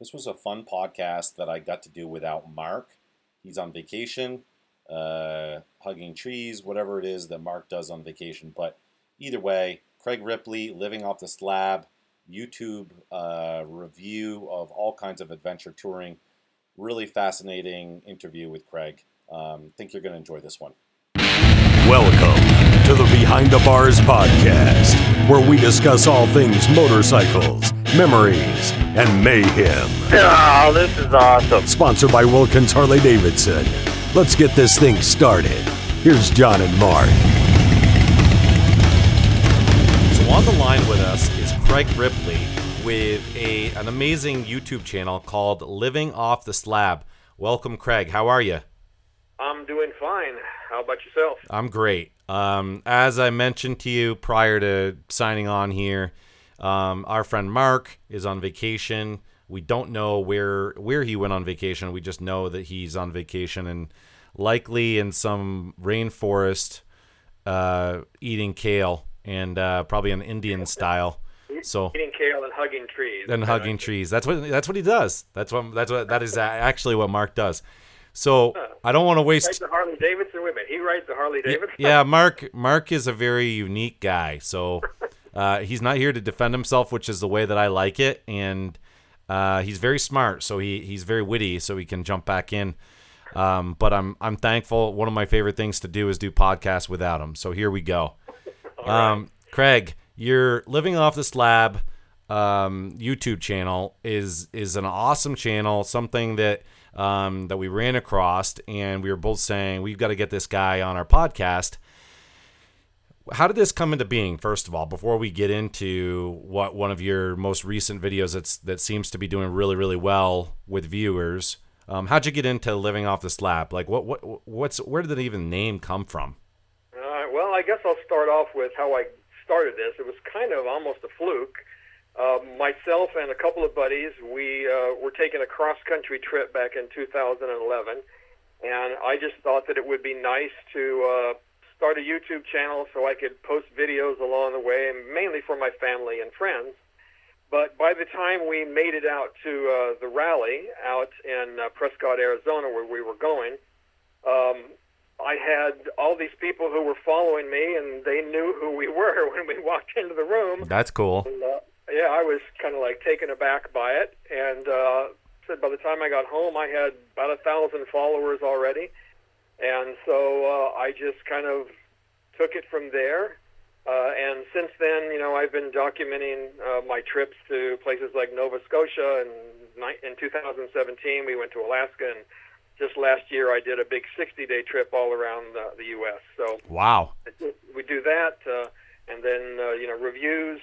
This was a fun podcast that I got to do without Mark. He's on vacation, uh, hugging trees, whatever it is that Mark does on vacation. But either way, Craig Ripley, Living Off the Slab, YouTube uh, review of all kinds of adventure touring. Really fascinating interview with Craig. Um, think you're going to enjoy this one. Welcome to the Behind the Bars podcast, where we discuss all things motorcycles, memories, and mayhem. Oh, this is awesome. Sponsored by Wilkins Harley Davidson. Let's get this thing started. Here's John and Mark. So on the line with us is Craig Ripley with a an amazing YouTube channel called Living Off the Slab. Welcome, Craig. How are you? I'm doing fine. How about yourself? I'm great. Um, as I mentioned to you prior to signing on here, um, our friend Mark is on vacation. We don't know where where he went on vacation. We just know that he's on vacation and likely in some rainforest, uh, eating kale and uh, probably an Indian style. So Eating kale and hugging trees. and hugging trees. That's what that's what he does. That's what that's what that is actually what Mark does. So I don't want to waste. the Harley Davidson me. He rides the Harley Davidson. Yeah, Mark Mark is a very unique guy. So uh, he's not here to defend himself, which is the way that I like it, and uh, he's very smart. So he he's very witty. So he can jump back in. Um, but I'm I'm thankful. One of my favorite things to do is do podcasts without him. So here we go. Um, Craig, you're living off the slab. Um, YouTube channel is is an awesome channel. Something that um, that we ran across, and we were both saying we've got to get this guy on our podcast. How did this come into being? First of all, before we get into what one of your most recent videos that's that seems to be doing really really well with viewers, um, how'd you get into living off the slab? Like what what what's where did the even name come from? Uh, well, I guess I'll start off with how I started this. It was kind of almost a fluke. Uh, myself and a couple of buddies, we uh, were taking a cross-country trip back in 2011, and I just thought that it would be nice to uh, start a YouTube channel so I could post videos along the way, and mainly for my family and friends. But by the time we made it out to uh, the rally out in uh, Prescott, Arizona, where we were going, um, I had all these people who were following me, and they knew who we were when we walked into the room. That's cool. And, uh, yeah, I was kind of like taken aback by it, and uh, said by the time I got home, I had about a thousand followers already, and so uh, I just kind of took it from there. Uh, and since then, you know, I've been documenting uh, my trips to places like Nova Scotia, and in 2017 we went to Alaska, and just last year I did a big 60-day trip all around the, the U.S. So Wow. we do that, uh, and then uh, you know reviews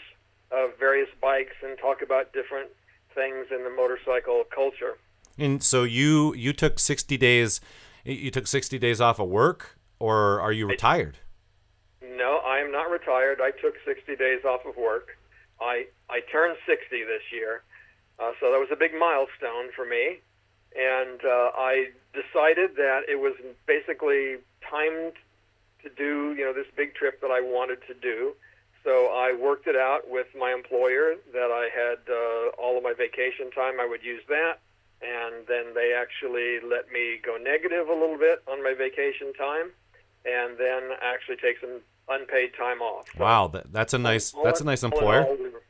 of various bikes and talk about different things in the motorcycle culture. And so you you took 60 days you took 60 days off of work or are you retired? No, I am not retired. I took 60 days off of work. I I turned 60 this year, uh, so that was a big milestone for me. And uh, I decided that it was basically timed to do you know this big trip that I wanted to do. So I worked it out with my employer that I had uh, all of my vacation time. I would use that, and then they actually let me go negative a little bit on my vacation time, and then actually take some unpaid time off. So Wow, that, that's a nice that's a nice employer. all, we were-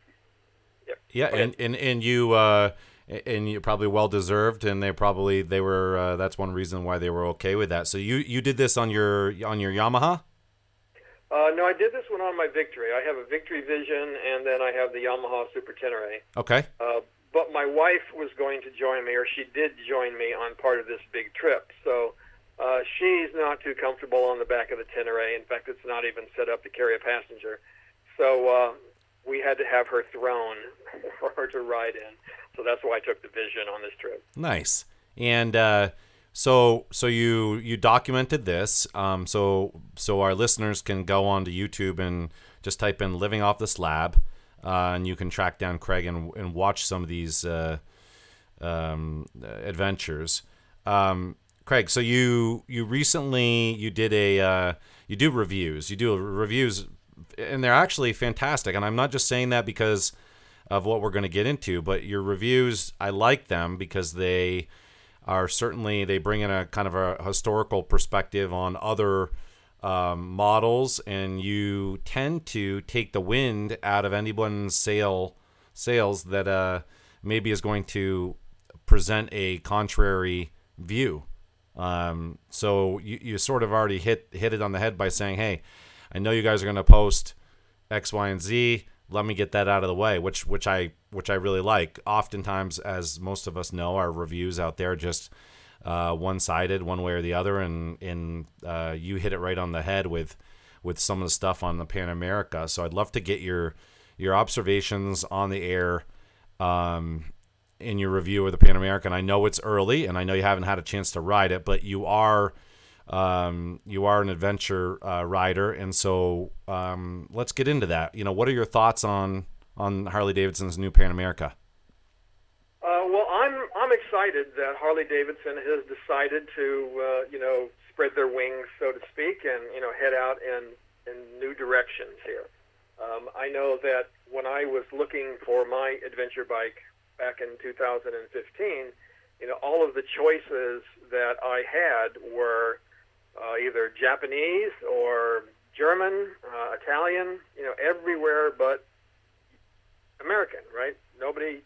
Yep. Yeah, and, and and you uh and you probably well deserved and they probably they were uh, that's one reason why they were okay with that. So you you did this on your on your Yamaha? Uh, no, I did this one on my Victory. I have a Victory Vision, and then I have the Yamaha Super Tenere. Okay. Uh, but my wife was going to join me, or she did join me on part of this big trip. So uh, she's not too comfortable on the back of the Tenere. In fact, it's not even set up to carry a passenger. So uh, we had to have her throne for her to ride in. So that's why I took the Vision on this trip. Nice. And uh so so you you documented this um so so our listeners can go on to YouTube and just type in living off the slab uh, and you can track down Craig and, and watch some of these uh, um, adventures. Um, Craig, so you you recently you did a uh, you do reviews. You do reviews, and they're actually fantastic. And I'm not just saying that because of what we're going to get into. But your reviews, I like them because they are certainly they bring in a kind of a historical perspective on other um, models, and you tend to take the wind out of anyone's sail sails that uh, maybe is going to present a contrary view. Um, so you, you sort of already hit hit it on the head by saying, "Hey, I know you guys are going to post X, Y, and Z. Let me get that out of the way," which which I which I really like. Oftentimes, as most of us know, our reviews out there just uh, one sided, one way or the other, and and uh, you hit it right on the head with with some of the stuff on the Pan America. So I'd love to get your your observations on the air um, in your review of the Pan American. I know it's early, and I know you haven't had a chance to ride it, but you are um, you are an adventure uh, rider, and so um, let's get into that. You know, what are your thoughts on on Harley Davidson's new Pan America? Uh, well, I'm excited that Harley Davidson has decided to uh, you know spread their wings, so to speak, and you know head out in in new directions here. Um, I know that when I was looking for my adventure bike back in 2015, you know, all of the choices that I had were uh, either Japanese or German, uh, Italian, you know, everywhere but American, right? Nobody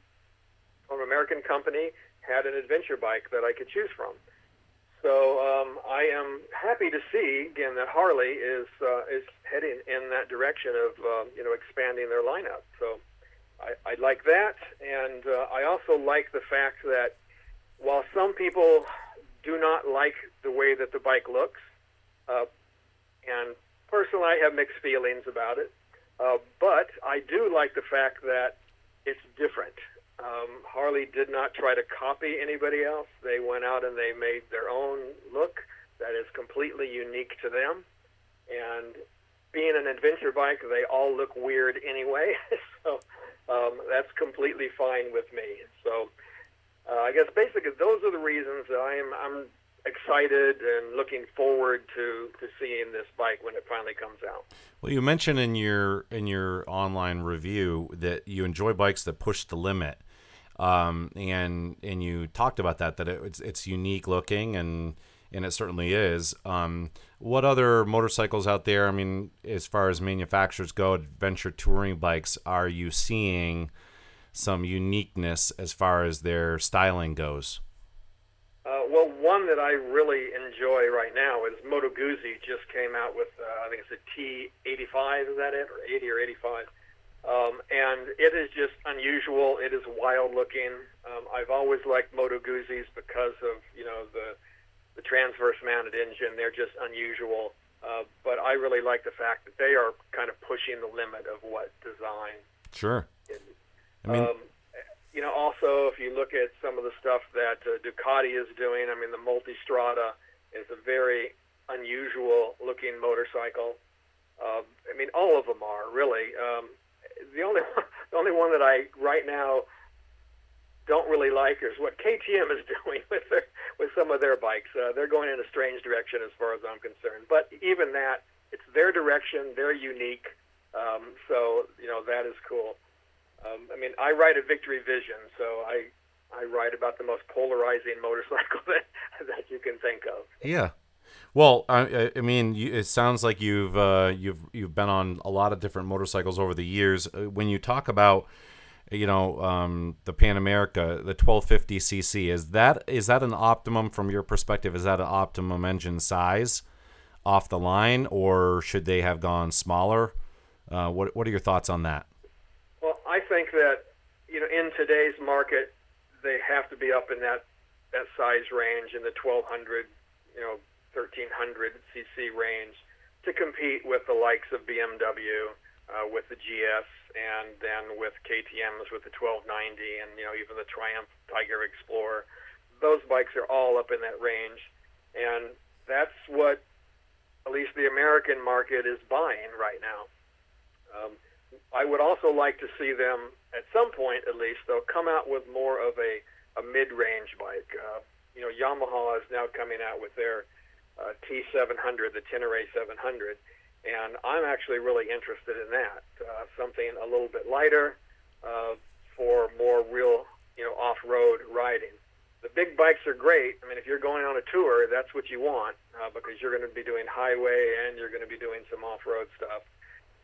from an American company had an adventure bike that I could choose from. So um, I am happy to see again that Harley is uh, is heading in that direction of uh, you know expanding their lineup. So I, I like that, and uh, I also like the fact that while some people do not like the way that the bike looks, uh, and personally I have mixed feelings about it, uh, but I do like the fact that it's different. Um, Harley did not try to copy anybody else. They went out and they made their own look that is completely unique to them. And being an adventure bike, they all look weird anyway. so um, that's completely fine with me. So uh, I guess basically those are the reasons that I'm I'm excited and looking forward to to seeing this bike when it finally comes out. Well, you mentioned in your in your online review that you enjoy bikes that push the limit, um, and and you talked about that that it, it's it's unique looking and and it certainly is. Um, what other motorcycles out there? I mean, as far as manufacturers go, adventure touring bikes, are you seeing some uniqueness as far as their styling goes? Uh, well, one that I really enjoy right now is Moto Guzzi just came out with, uh, I think it's a T85, is that it, or 80 or 85? Um, and it is just unusual. It is wild looking. Um, I've always liked Moto Guzzis because of you know the the transverse mounted engine. They're just unusual. Uh, but I really like the fact that they are kind of pushing the limit of what design. Sure. Is. I mean, um, you know, also if you look at some of the stuff that uh, Ducati is doing, I mean, the Multistrada is a very unusual looking motorcycle. Uh, I mean, all of them are really. Um, the only the only one that I right now don't really like is what KTM is doing with their with some of their bikes. Uh, they're going in a strange direction as far as I'm concerned. But even that, it's their direction. They're unique. Um, so you know that is cool. Um, I mean, I ride a Victory Vision, so I I ride about the most polarizing motorcycle that that you can think of. Yeah. Well, I, I mean, it sounds like you've uh, you've you've been on a lot of different motorcycles over the years. Uh, when you talk about you know um, the Pan America, the 1250 cc, is that is that an optimum from your perspective? Is that an optimum engine size off the line, or should they have gone smaller? Uh, what what are your thoughts on that? Well, I think that you know in today's market, they have to be up in that that size range in the 1200, you know, 1300 cc range to compete with the likes of BMW, uh, with the GS, and then with KTM's with the 1290, and you know even the Triumph Tiger Explorer. Those bikes are all up in that range, and that's what at least the American market is buying right now. Um, I would also like to see them at some point, at least, though, come out with more of a, a mid-range bike. Uh, you know, Yamaha is now coming out with their uh, T700, the Tenere 700, and I'm actually really interested in that. Uh, something a little bit lighter, uh, for more real, you know, off-road riding. The big bikes are great. I mean, if you're going on a tour, that's what you want uh, because you're going to be doing highway and you're going to be doing some off-road stuff,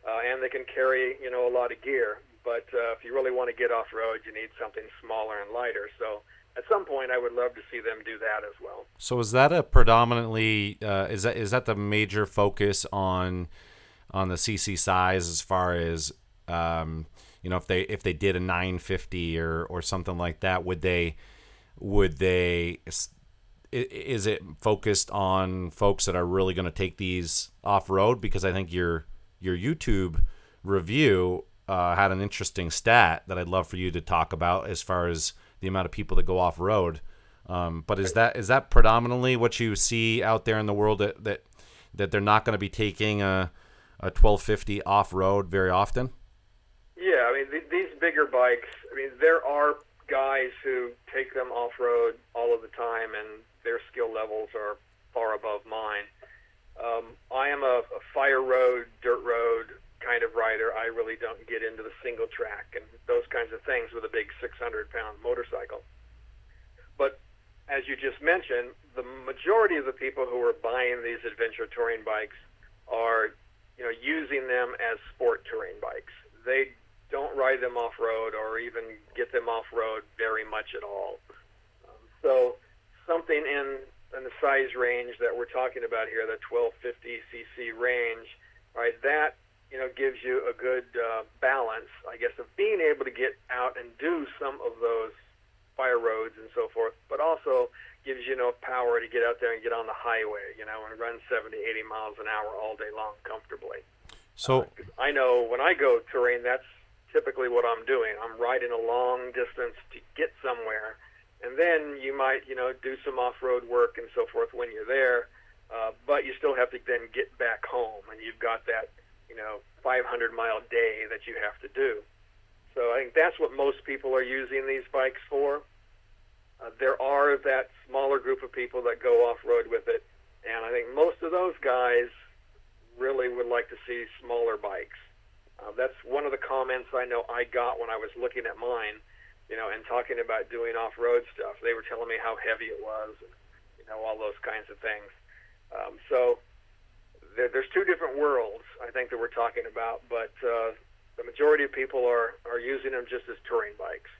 uh, and they can carry, you know, a lot of gear. But uh, if you really want to get off-road, you need something smaller and lighter. So at some point, I would love to see them do that as well. So is that a predominantly uh, is that is that the major focus on on the CC size as far as um, you know if they if they did a 950 or or something like that would they would they is it focused on folks that are really going to take these off road because I think your your YouTube review uh, had an interesting stat that I'd love for you to talk about as far as the amount of people that go off road. Um, but is that is that predominantly what you see out there in the world that that, that they're not going to be taking a a 1250 off road very often? Yeah, I mean th- these bigger bikes. I mean there are guys who take them off road all of the time, and their skill levels are far above mine. Um, I am a, a fire road, dirt road kind of rider. I really don't get into the single track and those kinds of things with a big 600 pound motorcycle. But as you just mentioned, the majority of the people who are buying these adventure touring bikes are, you know, using them as sport touring bikes. They don't ride them off road or even get them off road very much at all. Um, so something in in the size range that we're talking about here, the 1250 cc range, right? That you know gives you a good uh, balance, I guess, of being able to get out and do some of those fire roads and so forth, but also gives you enough power to get out there and get on the highway, you know, and run 70, 80 miles an hour all day long comfortably. So uh, I know when I go terrain, that's typically what I'm doing. I'm riding a long distance to get somewhere, and then you might, you know, do some off-road work and so forth when you're there. Uh, but you still have to then get back home, and you've got that you know 500 mile day that you have to do. So I think that's what most people are using these bikes for. Uh, there are that smaller group of people that go off road with it, and I think most of those guys really would like to see smaller bikes. Uh, that's one of the comments I know I got when I was looking at mine, you know, and talking about doing off road stuff. They were telling me how heavy it was, and, you know, all those kinds of things. Um, so there, there's two different worlds I think that we're talking about, but uh, the majority of people are are using them just as touring bikes.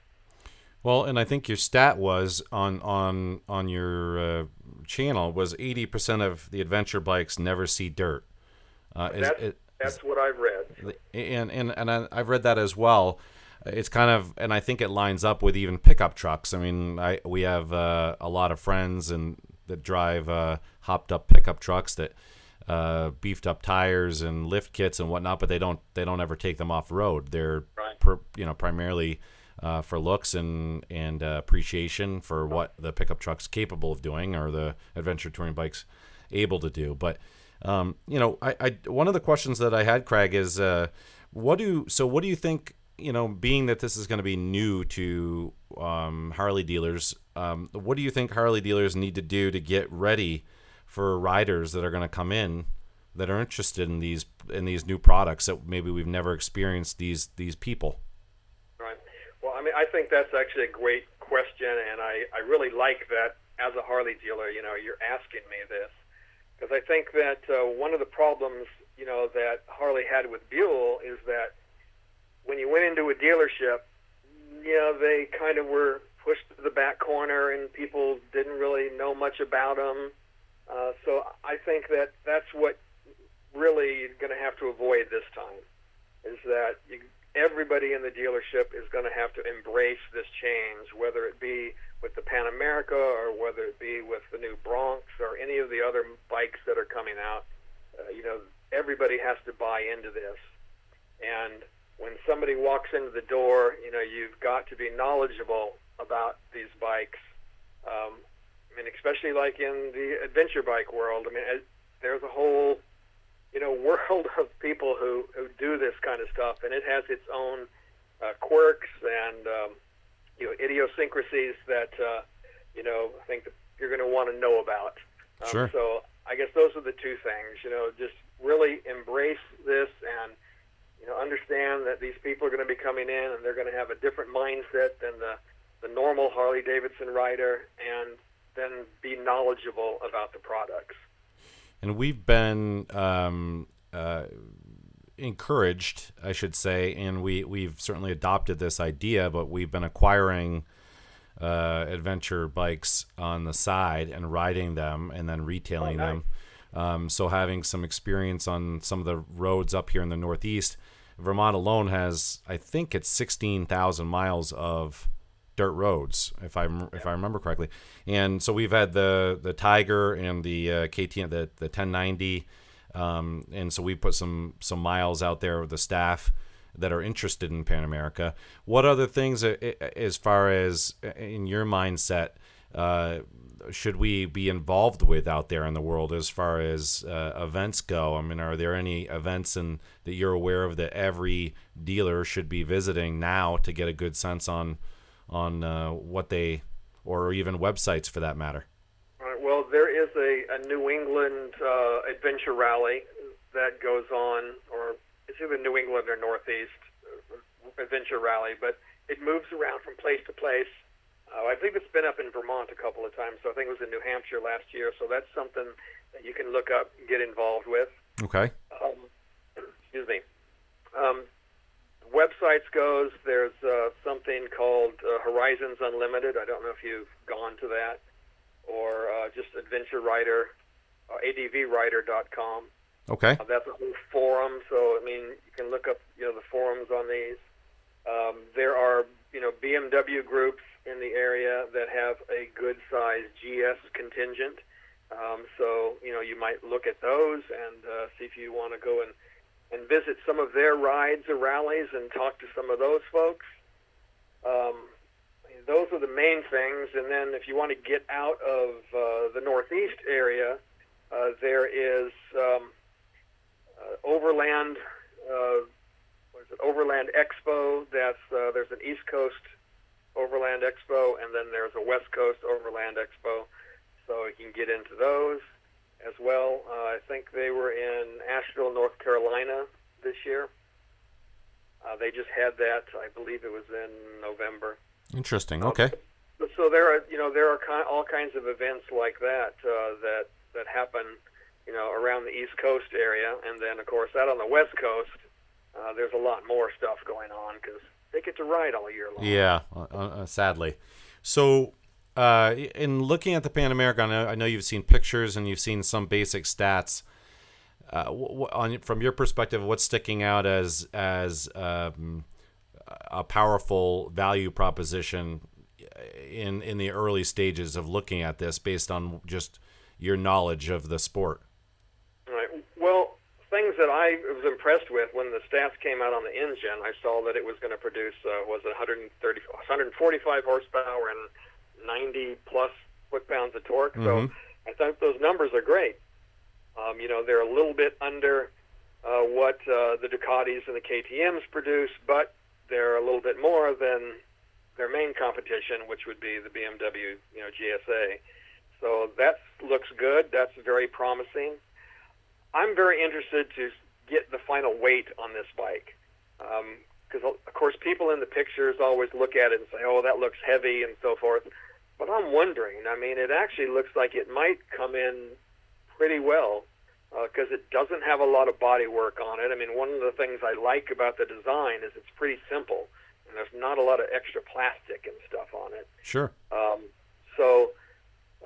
Well, and I think your stat was on on on your uh, channel was eighty percent of the adventure bikes never see dirt. Uh, that's, it, that's what I've read. And and and I've read that as well. It's kind of, and I think it lines up with even pickup trucks. I mean, I we have uh, a lot of friends and that drive uh, hopped up pickup trucks that uh, beefed up tires and lift kits and whatnot, but they don't they don't ever take them off road. They're right. per, you know primarily uh, for looks and and uh, appreciation for what the pickup truck's capable of doing or the adventure touring bikes able to do. But um, you know, I, I one of the questions that I had, Craig, is uh, what do so what do you think? You know, being that this is going to be new to um, Harley dealers, um, what do you think Harley dealers need to do to get ready? For riders that are going to come in that are interested in these in these new products that maybe we've never experienced these these people. Right. Well, I mean, I think that's actually a great question, and I I really like that as a Harley dealer. You know, you're asking me this because I think that uh, one of the problems you know that Harley had with Buell is that when you went into a dealership, you know, they kind of were pushed to the back corner, and people didn't really know much about them uh, so I think that that's what really going to have to avoid this time is that you, everybody in the dealership is going to have to embrace this change, whether it be with the Pan America or whether it be with the new Bronx or any of the other bikes that are coming out. Uh, you know, everybody has to buy into this. And when somebody walks into the door, you know, you've got to be knowledgeable about these bikes. Um, mean, especially like in the adventure bike world. I mean, there's a whole, you know, world of people who who do this kind of stuff, and it has its own uh, quirks and um, you know idiosyncrasies that uh, you know I think that you're going to want to know about. Um, sure. So I guess those are the two things. You know, just really embrace this and you know, understand that these people are going to be coming in and they're going to have a different mindset than the the normal Harley Davidson rider, and then be knowledgeable about the products. And we've been um, uh, encouraged, I should say, and we we've certainly adopted this idea, but we've been acquiring. Uh, adventure bikes on the side and riding them and then retailing Oh, nice. them. Um, so having some experience on some of the roads up here in the Northeast, Vermont alone has, I think it's sixteen thousand miles of dirt roads, if I am if I remember correctly. And so we've had the the Tiger and the uh, KTM, the the 1090, um, and so we put some some miles out there with the staff that are interested in Pan America. What other things, uh, as far as uh, in your mindset? Uh, should we be involved with out there in the world as far as uh, events go? I mean, are there any events in, that you're aware of that every dealer should be visiting now to get a good sense on on uh, what they, or even websites for that matter? All right, well, there is a, a New England uh, adventure rally that goes on, or it's either New England or Northeast uh, adventure rally, but it moves around from place to place. Uh, I think it's been up in Vermont a couple of times, so I think it was in New Hampshire last year. So that's something that you can look up and get involved with. Okay. Um, excuse me. Um, websites goes, there's uh, something called uh, Horizons Unlimited. I don't know if you've gone to that, or uh, just Adventure Rider, uh, ADVRider.com. Okay. Uh, that's a whole forum, so I mean you can look up you know the forums on these. Um, there are you know BMW groups in the area that have a good sized GS contingent. Um, so you know you might look at those and uh, see if you want to go and and visit some of their rides or rallies and talk to some of those folks. Um, those are the main things, and then if you want to get out of uh, the Northeast area, uh, there is um, uh, Overland. Uh, what is it? Overland Expo. That's uh, there's an East Coast Overland Expo, and then there's a West Coast Overland Expo. So you can get into those as well. Uh, I think they were in Asheville, North Carolina this year. Uh, they just had that. I believe it was in November. Interesting. Okay. So there are, you know, there are ki- all kinds of events like that uh, that that happen, you know, around the East Coast area, and then of course out on the West Coast, uh, there's a lot more stuff going on because they get to ride all year long. Yeah. Uh, uh, sadly. So. Uh, in looking at the Pan America, I know, I know you've seen pictures and you've seen some basic stats. Uh, wh- on, from your perspective, what's sticking out as as um, a powerful value proposition in in the early stages of looking at this, based on just your knowledge of the sport? Well, things that I was impressed with when the stats came out on the engine, I saw that it was going to produce uh, was it 130, 145 horsepower and 90 plus foot pounds of torque. So I think those numbers are great. Um, you know, they're a little bit under uh, what uh, the Ducatis and the KTM's produce, but they're a little bit more than their main competition, which would be the BMW, you know, GSA. So that looks good. That's very promising. I'm very interested to get the final weight on this bike. Because, of course, people in the pictures always look at it and say, oh, that looks heavy and so forth. But I'm wondering, I mean, it actually looks like it might come in pretty well because it doesn't have a lot of body work on it. I mean, one of the things I like about the design is it's pretty simple, and there's not a lot of extra plastic and stuff on it. Sure. Um, so,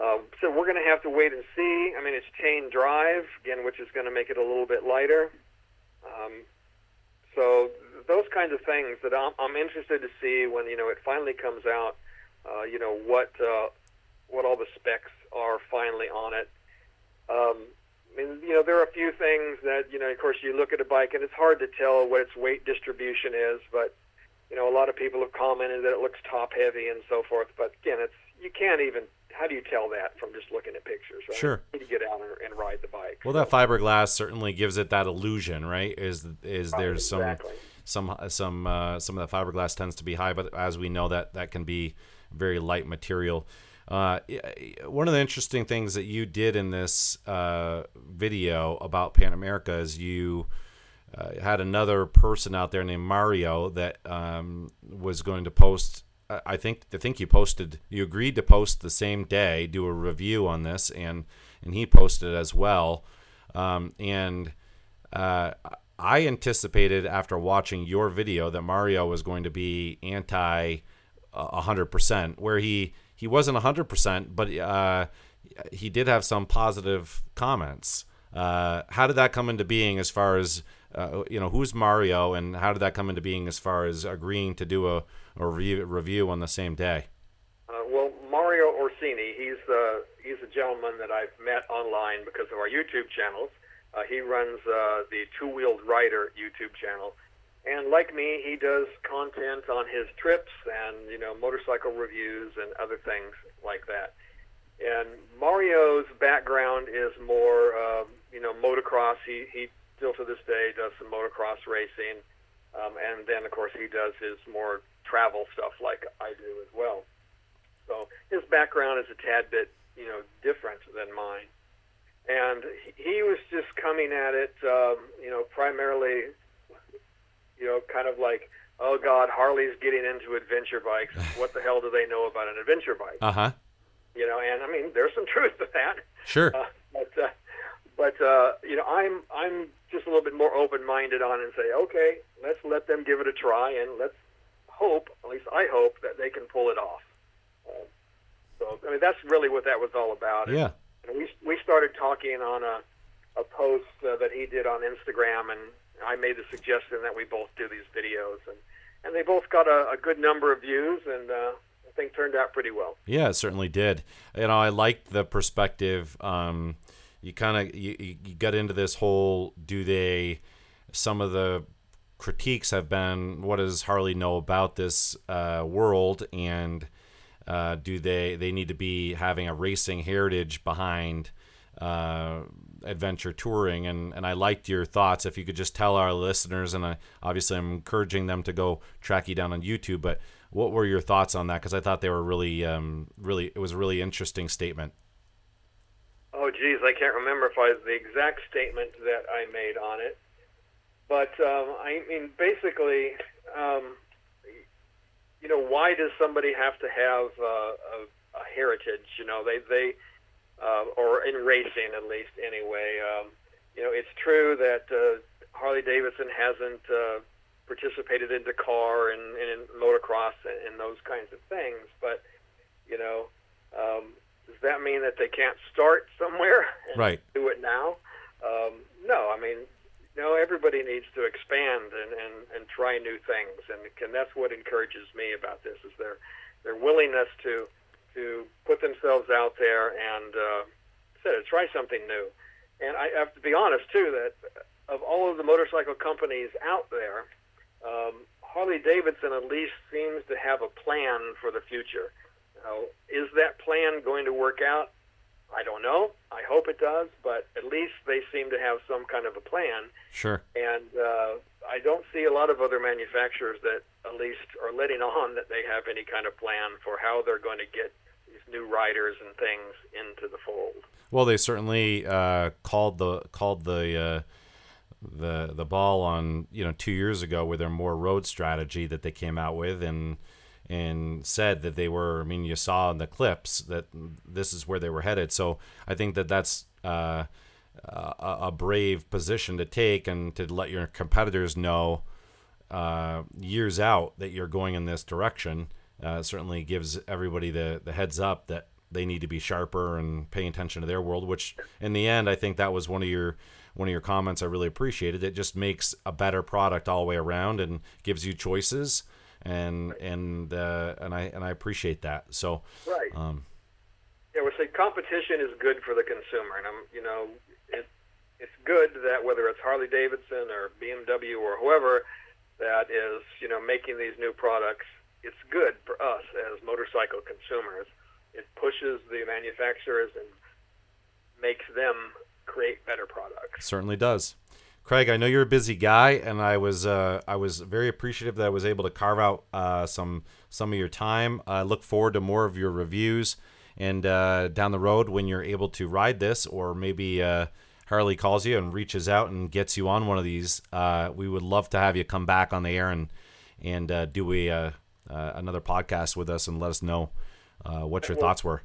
um, so we're going to have to wait and see. I mean, it's chain drive again, which is going to make it a little bit lighter. Um, so those kinds of things that I'm, I'm interested to see when you know it finally comes out. Uh, you know what uh, what all the specs are finally on it. Um, I mean, you know, there are a few things that you know. Of course, you look at a bike and it's hard to tell what its weight distribution is, but you know, a lot of people have commented that it looks top heavy and so forth. But again, it's you can't even. How do you tell that from just looking at pictures? Right? Sure. You need to get out and, and ride the bike. Well, that fiberglass certainly gives it that illusion, right? Is is there's some Exactly. some some uh, some of the fiberglass tends to be high, but as we know that that can be very light material. Uh, one of the interesting things that you did in this uh, video about Pan America is you uh, had another person out there named Mario that um, was going to post. I think I think you posted. You agreed to post the same day, do a review on this, and and he posted as well. Um, and uh, I anticipated after watching your video that Mario was going to be anti hundred percent, where he he wasn't hundred percent, but uh, he did have some positive comments. Uh, how did that come into being as far as uh, you know who's Mario and how did that come into being as far as agreeing to do a, a review, on the same day? Uh, well, Mario Orsini, he's the he's a gentleman that I've met online because of our YouTube channels. Uh, he runs uh, the Two Wheeled Rider YouTube channel, and like me, he does content on his trips and you know motorcycle reviews and other things like that. And Mario's background is more, um, you know, motocross. He he still to this day does some motocross racing, um, and then of course he does his more travel stuff like I do as well. So his background is a tad bit, you know, different than mine. And he was just coming at it, um, you know, primarily, you know, kind of like, oh God, Harley's getting into adventure bikes. What the hell do they know about an adventure bike? Uh huh. You know, and I mean, there's some truth to that. Sure. Uh, but uh, but uh, you know, I'm I'm just a little bit more open-minded on it and say, okay, let's let them give it a try, and let's hope, at least I hope, that they can pull it off. Uh, so I mean, that's really what that was all about. Yeah. And we we started talking on a a post uh, that he did on Instagram, and I made the suggestion that we both do these videos, and and they both got a, a good number of views, and uh, I think turned out pretty well. Yeah, it certainly did. You know, I liked the perspective. Um, you kind of you, you got into this whole do they some of the critiques have been what does Harley know about this uh, world and uh, do they they need to be having a racing heritage behind uh, adventure touring and and I liked your thoughts. If you could just tell our listeners and I obviously I'm encouraging them to go track you down on YouTube but what were your thoughts on that? Because I thought they were really um, really it was a really interesting statement. Oh, geez, I can't remember if I the exact statement that I made on it, but um, I mean, basically, um, you know, why does somebody have to have uh, a, a heritage? You know, they they uh, or in racing at least anyway. Um, you know, it's true that uh, Harley Davidson hasn't uh, participated in Dakar and, and in motocross and, and those kinds of things, but you know. Um, does that mean that they can't start somewhere and Right. do it now? Um, no, I mean, no, everybody needs to expand and, and, and try new things, and, and that's what encourages me about this is their their willingness to to put themselves out there and uh, said try something new. And I have to be honest too that of all of the motorcycle companies out there, um, Harley Davidson at least seems to have a plan for the future. Now, is that plan going to work out? I don't know. I hope it does, but at least they seem to have some kind of a plan. sure And uh, I don't see a lot of other manufacturers that at least are letting on that they have any kind of plan for how they're going to get new riders and things into the fold. Well, they certainly uh, called the called the uh, the the ball on you know two years ago with their more road strategy that they came out with and and said that they were. I mean, you saw in the clips that this is where they were headed. So I think that that's uh, a, a brave position to take and to let your competitors know uh, years out that you're going in this direction. Uh, certainly gives everybody the, the heads up that they need to be sharper and paying attention to their world. Which, in the end, I think that was one of your one of your comments I really appreciated. It just makes a better product all the way around and gives you choices, and and uh, and I and I appreciate that. So, Right. um, Yeah, we say competition is good for the consumer, and I'm, you know, it, it's good that whether it's Harley Davidson or BMW or whoever that is, you know, making these new products, it's good for us as motorcycle consumers. It pushes the manufacturers and makes them create better products. certainly does. Craig, I know you're a busy guy, and I was uh, I was very appreciative that I was able to carve out uh, some some of your time. I look forward to more of your reviews, and uh, down the road when you're able to ride this, or maybe uh, Harley calls you and reaches out and gets you on one of these, uh, we would love to have you come back on the air and and do a uh, another podcast with us and let us know uh, what your Well- thoughts were.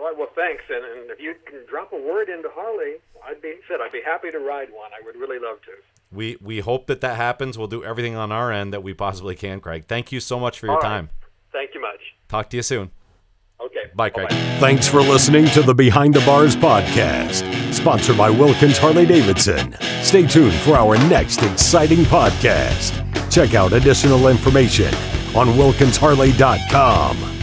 All right, well, thanks. And, and if you can drop a word into Harley, I'd be said I'd be happy to ride one. I would really love to. We we hope that that happens. We'll do everything on our end that we possibly can, Craig. Thank you so much for your All right. time. Thank you much. Talk to you soon. Okay. Bye, Craig. Bye-bye. Thanks for listening to the Behind the Bars podcast, sponsored by Wilkins Harley Davidson. Stay tuned for our next exciting podcast. Check out additional information on wilkinsharley.com.